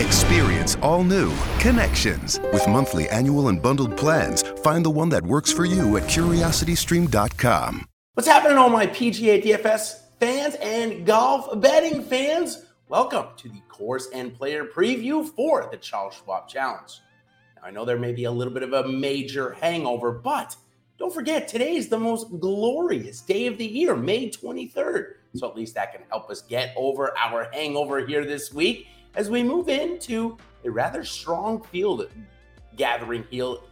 Experience all new Connections. With monthly, annual, and bundled plans, find the one that works for you at curiositystream.com. What's happening, all my PGA DFS fans and golf betting fans? Welcome to the course and player preview for the Charles Schwab Challenge. Now, I know there may be a little bit of a major hangover, but don't forget, today is the most glorious day of the year, May 23rd. So at least that can help us get over our hangover here this week as we move into a rather strong field gathering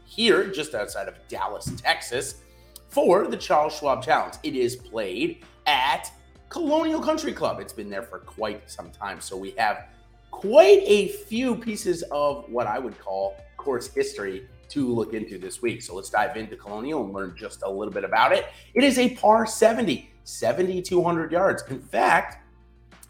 here just outside of Dallas, Texas for the Charles Schwab Challenge. It is played at Colonial Country Club. It's been there for quite some time. So we have quite a few pieces of what I would call course history to look into this week. So let's dive into Colonial and learn just a little bit about it. It is a par 70, 7,200 yards. In fact,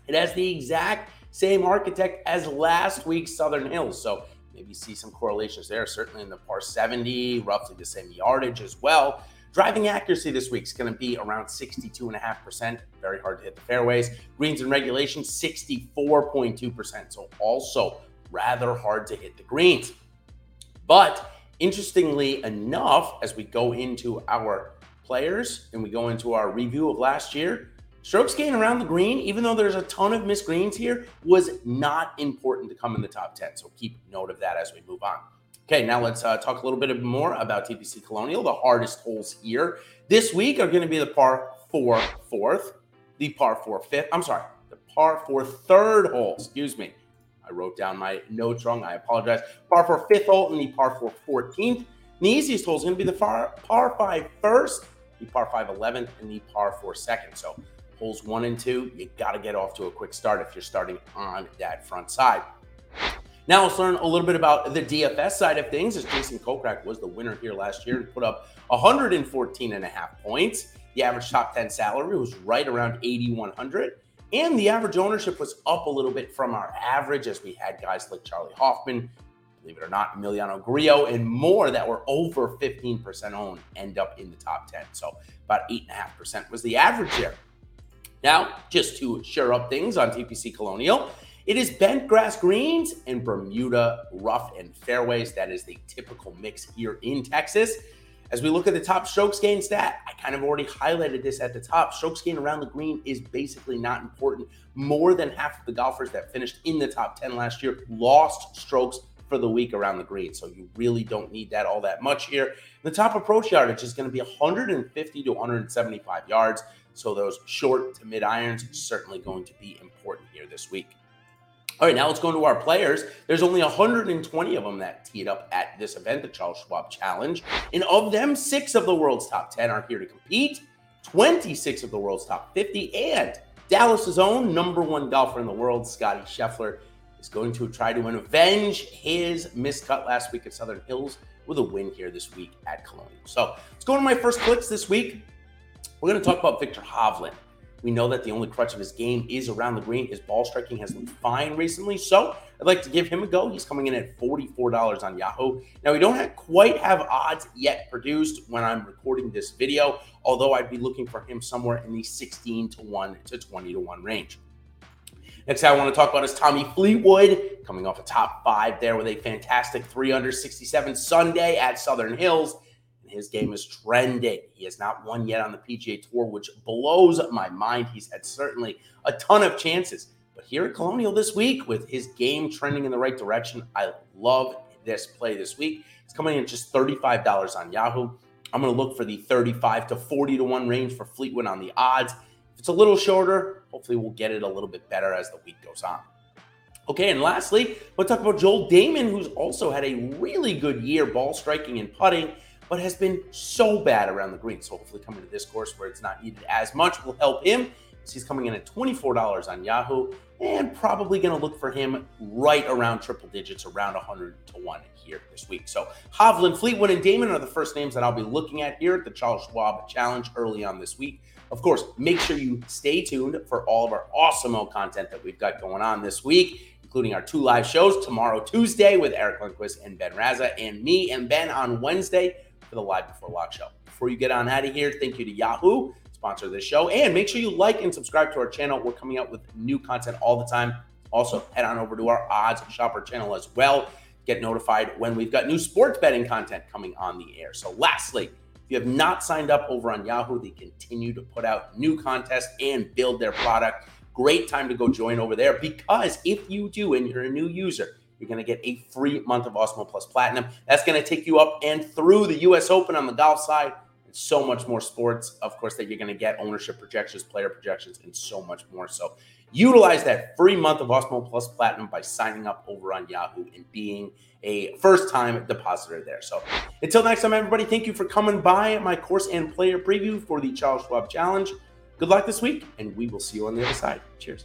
it has the exact same architect as last week's Southern Hills. So maybe see some correlations there. Certainly in the par 70, roughly the same yardage as well. Driving accuracy this week is going to be around 62.5%. Very hard to hit the fairways. Greens and regulation, 64.2%. So also rather hard to hit the greens. But interestingly enough, as we go into our players and we go into our review of last year, strokes gain around the green, even though there's a ton of missed greens here, was not important to come in the top 10. So keep note of that as we move on. Okay, now let's uh, talk a little bit more about TPC Colonial. The hardest holes here this week are going to be the par four fourth, the par four fifth. I'm sorry, the par four third hole. Excuse me. I wrote down my notes wrong. I apologize. Par four fifth hole and the par four 14th. the easiest hole is going to be the par, par five first, the par five 11th, and the par four second. So holes one and two, you got to get off to a quick start if you're starting on that front side. Now let's learn a little bit about the DFS side of things. As Jason Kokrak was the winner here last year and put up 114 and a half points. The average top 10 salary was right around 8,100. And the average ownership was up a little bit from our average as we had guys like Charley Hoffman, believe it or not, Emiliano Grillo, and more that were over 15% owned end up in the top 10. So about 8.5% was the average there. Now, just to share up things on TPC Colonial, it is bent grass greens and Bermuda rough and fairways. That is the typical mix here in Texas. As we look at the top strokes gain stat, I kind of already highlighted this at the top. Strokes gain around the green is basically not important. More than half of the golfers that finished in the top 10 last year lost strokes for the week around the green. So you really don't need that all that much here. The top approach yardage is going to be 150 to 175 yards. So those short to mid irons certainly going to be important here this week. All right, now let's go into our players. There's only 120 of them that teed up at this event, the Charles Schwab Challenge. And of them, six of the world's top 10 are here to compete, 26 of the world's top 50. And Dallas's own number one golfer in the world, Scotty Scheffler, is going to try to avenge his miscut last week at Southern Hills with a win here this week at Colonial. So let's go to my first clicks this week. We're going to talk about Viktor Hovland. We know that the only crutch of his game is around the green. His ball striking has looked fine recently. So I'd like to give him a go. He's coming in at $44 on Yahoo. Now, we don't have quite have odds yet produced when I'm recording this video, although I'd be looking for him somewhere in the 16 to 1 to 20 to 1 range. Next I want to talk about is Tommy Fleetwood, coming off a top five there with a fantastic 367 Sunday at Southern Hills his game is trending. He has not won yet on the PGA Tour, which blows my mind. He's had certainly a ton of chances. But here at Colonial this week, with his game trending in the right direction, I love this play this week. It's coming in just $35 on Yahoo. I'm going to look for the 35 to 40 to 1 range for Fleetwood on the odds. If it's a little shorter, hopefully we'll get it a little bit better as the week goes on. Okay, and lastly, we'll talk about Joel Dahmen, who's also had a really good year ball striking and putting, but has been so bad around the green. So hopefully coming to this course where it's not needed as much will help him. He's coming in at $24 on Yahoo and probably going to look for him right around triple digits, around 100 to 1 here this week. So Hovland, Fleetwood, and Dahmen are the first names that I'll be looking at here at the Charles Schwab Challenge early on this week. Of course, make sure you stay tuned for all of our awesome content that we've got going on this week including our two live shows tomorrow, Tuesday, with Eric Lundquist and Ben Raza, and me and Ben on Wednesday for the Live Before Lock show. Before you get on out of here, thank you to Yahoo, sponsor of this show, and make sure you like and subscribe to our channel. We're coming out with new content all the time. Also, head on over to our odds shopper channel as well. Get notified when we've got new sports betting content coming on the air. So, lastly, if you have not signed up over on Yahoo, they continue to put out new contests and build their product great time to go join over there because if you do and you're a new user, you're going to get a free month of Awesemo Plus Platinum. That's going to take you up and through the US Open on the golf side and so much more sports, of course, that you're going to get ownership projections, player projections, and so much more. So utilize that free month of Awesemo Plus Platinum by signing up over on Yahoo and being a first time depositor there. So until next time, everybody, thank you for coming by my course and player preview for the Charles Schwab Challenge. Good luck this week, and we will see you on the other side. Cheers.